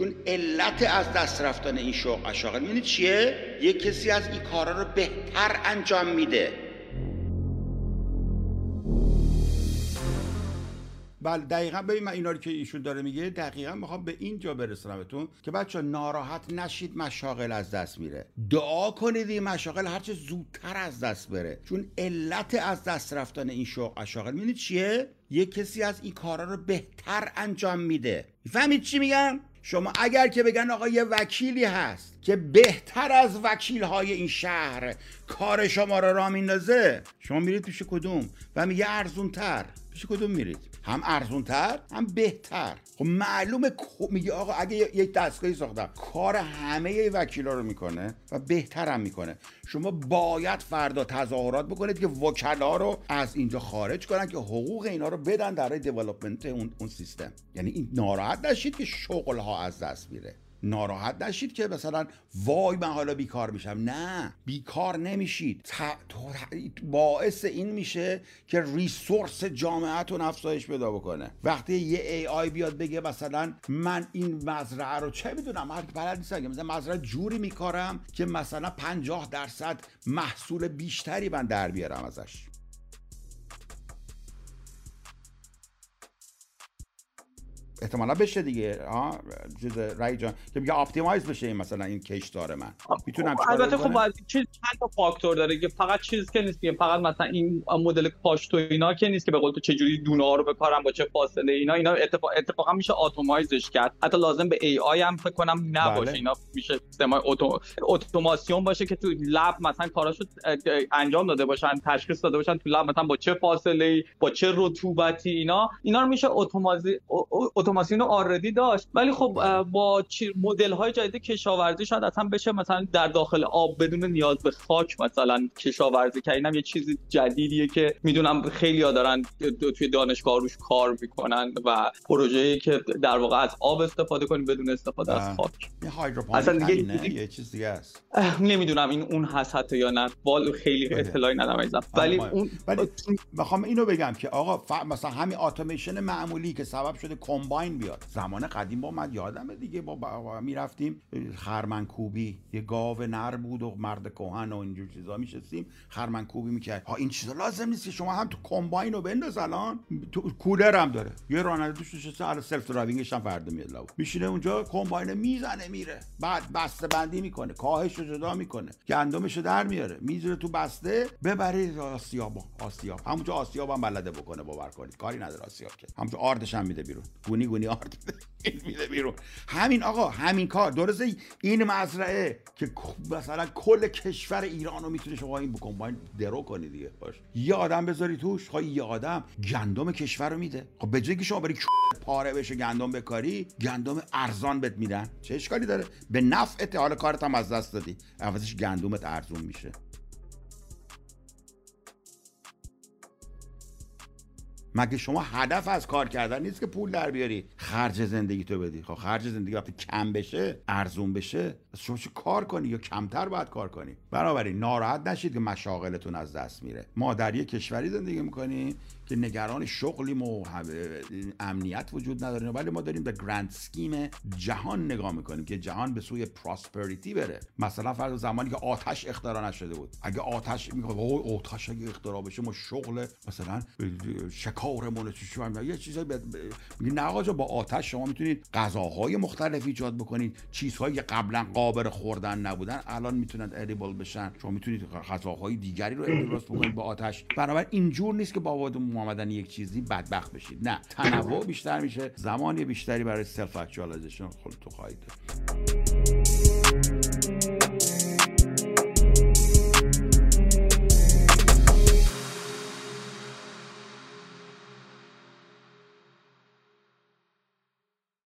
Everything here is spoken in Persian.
چون علت از دست رفتن این شوق اشاغل می‌دونید چیه؟ یک کسی از این کارا رو بهتر انجام میده. بله دقیقا. ببین من اینا که ایشون داره میگه دقیقا می‌خوام به اینجا برسونمتون که بچه ناراحت نشید مشاغل از دست میره. دعا کنید این مشاغل هرچه زودتر از دست بره. چون علت از دست رفتن این شوق اشاغل می‌دونید چیه؟ یک کسی از این کارا رو بهتر انجام میده. فهمید چی میگم؟ شما اگر که بگن آقا یه وکیلی هست که بهتر از وکیل های این شهر کار شما رو را میندازه شما میرید پیش کدوم؟ و میگه ارزون تر پیش کدوم میرید؟ هم ارزون تر هم بهتر. خب معلومه میگه آقا اگه یک دستگاهی ساختم کار همه وکیلا رو می‌کنه و بهتر هم می‌کنه. شما باید فردا تظاهرات بکنید که وکلا رو از اینجا خارج کنن که حقوق اینا رو بدن در دیولپمنت اون, اون سیستم. یعنی این ناراحت نشید که شغل ها از دست میره. ناراحت نشید که مثلا وای من حالا بیکار میشم. نه بیکار نمیشید. باعث این میشه که ریسورس جامعهتون افزایش پیدا بکنه. وقتی یه ای آی بیاد بگه مثلا من این مزرعه رو چه می‌دونم؟ من بلد نیستم مثلا مزرعه جوری میکارم که مثلا 50 درصد محصول بیشتری من در بیارم ازش. احتمالا بشه دیگه. ها چیز رای جان. که میگه اپتیمایز بشه این مثلا این کشدار من. می‌تونم خب البته خب باید چیز چند تا فاکتور داره. که فقط چیز که نیست فقط مثلا این مدل پاشتو اینا که نیست که به قول تو چجوری دونه ها رو بکارم با چه فاصله اینا. اینا اتفاق اتفاقا میشه اتومایزش کرد. حتی لازم به ای آی هم فکر کنم نباشه. بله. اینا میشه سیستم اتو... اتوماسیون باشه که تو لب مثلا کاراشو انجام داده باشن تشخیص داده باشن تو لب مثلا با چه فاصله با چه رطوبتی اینا. اینا رو میشه اتومازی اتوماسیون آردی داشت. ولی خب با مدل های جدید کشاورزی شاید اصلا بشه مثلا در داخل آب بدون نیاز به خاک مثلا کشاورزی که اینم یه چیز جدیدیه که می‌دونم خیلی ها دارن توی دانشگاه روش کار می‌کنن و پروژه‌ای که در واقع از آب استفاده کنیم بدون استفاده از خاک. اصلا دیگه یه چیز دیگه است. نمی‌دونم این اون هست حتی یا نه. وال خیلی بله. اطلاعی ندارم ولی اون ولی می‌خوام اینو بگم که آقا مثلا همین اتوماسیون معمولی که سبب شده کمباین بیاد. زمان قدیم با من یادمه دیگه. با, با می‌رفتیم خرمنکوبی یه گاو نر بود و مرد کهن و اینجور چیزا میشستیم. خرمنکوبی می‌کرد. ها این چیزا لازم نیست که شما هم تو کمباین رو بنداز الان. تو کولر هم داره. یه راننده توش نشسته الان self-driving ش هم فردا میاد لاو میشینه اونجا کمباین می‌زنه میره. بعد بسته بندی می‌کنه کاهش رو جدا می‌کنه. گندمش رو در میاره. می‌ذاره تو بسته ببرید آسیاب آسیاب. همونجا آسیاب هم بلده بکنه باور کنید. کاری نداره آسیاب که. همونجا آردش هم میده بیرون. گونی گونی آرد میده بیرون. همین آقا همین کار. درسته این مزرعه که مثلا کل کشور ایران رو می‌تونه شما این بکن درو کنی دیگه باش. یه آدم بذاری توش خواهی یه آدم گندم کشور رو میده. خب به جایی که شما بری پاره بشه گندم بکاری گندم ارزان بهت میدن. چه اشکالی داره؟ به نفع حال کارت هم از دست دادی. عوضش گندمت ارزون میشه. مگه شما هدف از کار کردن نیست که پول در بیاری؟ خرج زندگی تو بدی. خب خرج زندگی وقتی کم بشه ارزون بشه شما چه کار کنی؟ یا کمتر باید کار کنی؟ بنابراین ناراحت نشید که مشاغلتون از دست میره. ما در یک کشوری زندگی می‌کنیم که نگران شغلیم و امنیت وجود نداره ولی ما داریم به گرند سکیم جهان نگاه می‌کنیم که جهان به سوی پراسپریتی بره. مثلا فرض زمانی که آتش اختراع نشده بود. اگه آتش میگه آتش اگه اختراع بشه ما شغل مثلا شکارمون چی یه چیزایی میگه نه آقا با آتش شما می‌تونید غذاهای مختلف ایجاد بکنید. چیزهایی که قبلا قابل خوردن نبودن الان می‌تونن edible بشن. شما می‌تونید غذاهای دیگری رو درست بکنید با آتش. بنابراین اینجور نیست که با آمدن یک چیزی بدبخت بشید. نه تنوع بیشتر میشه. زمانی بیشتری برای self-actualization خود تو خواهید داشت.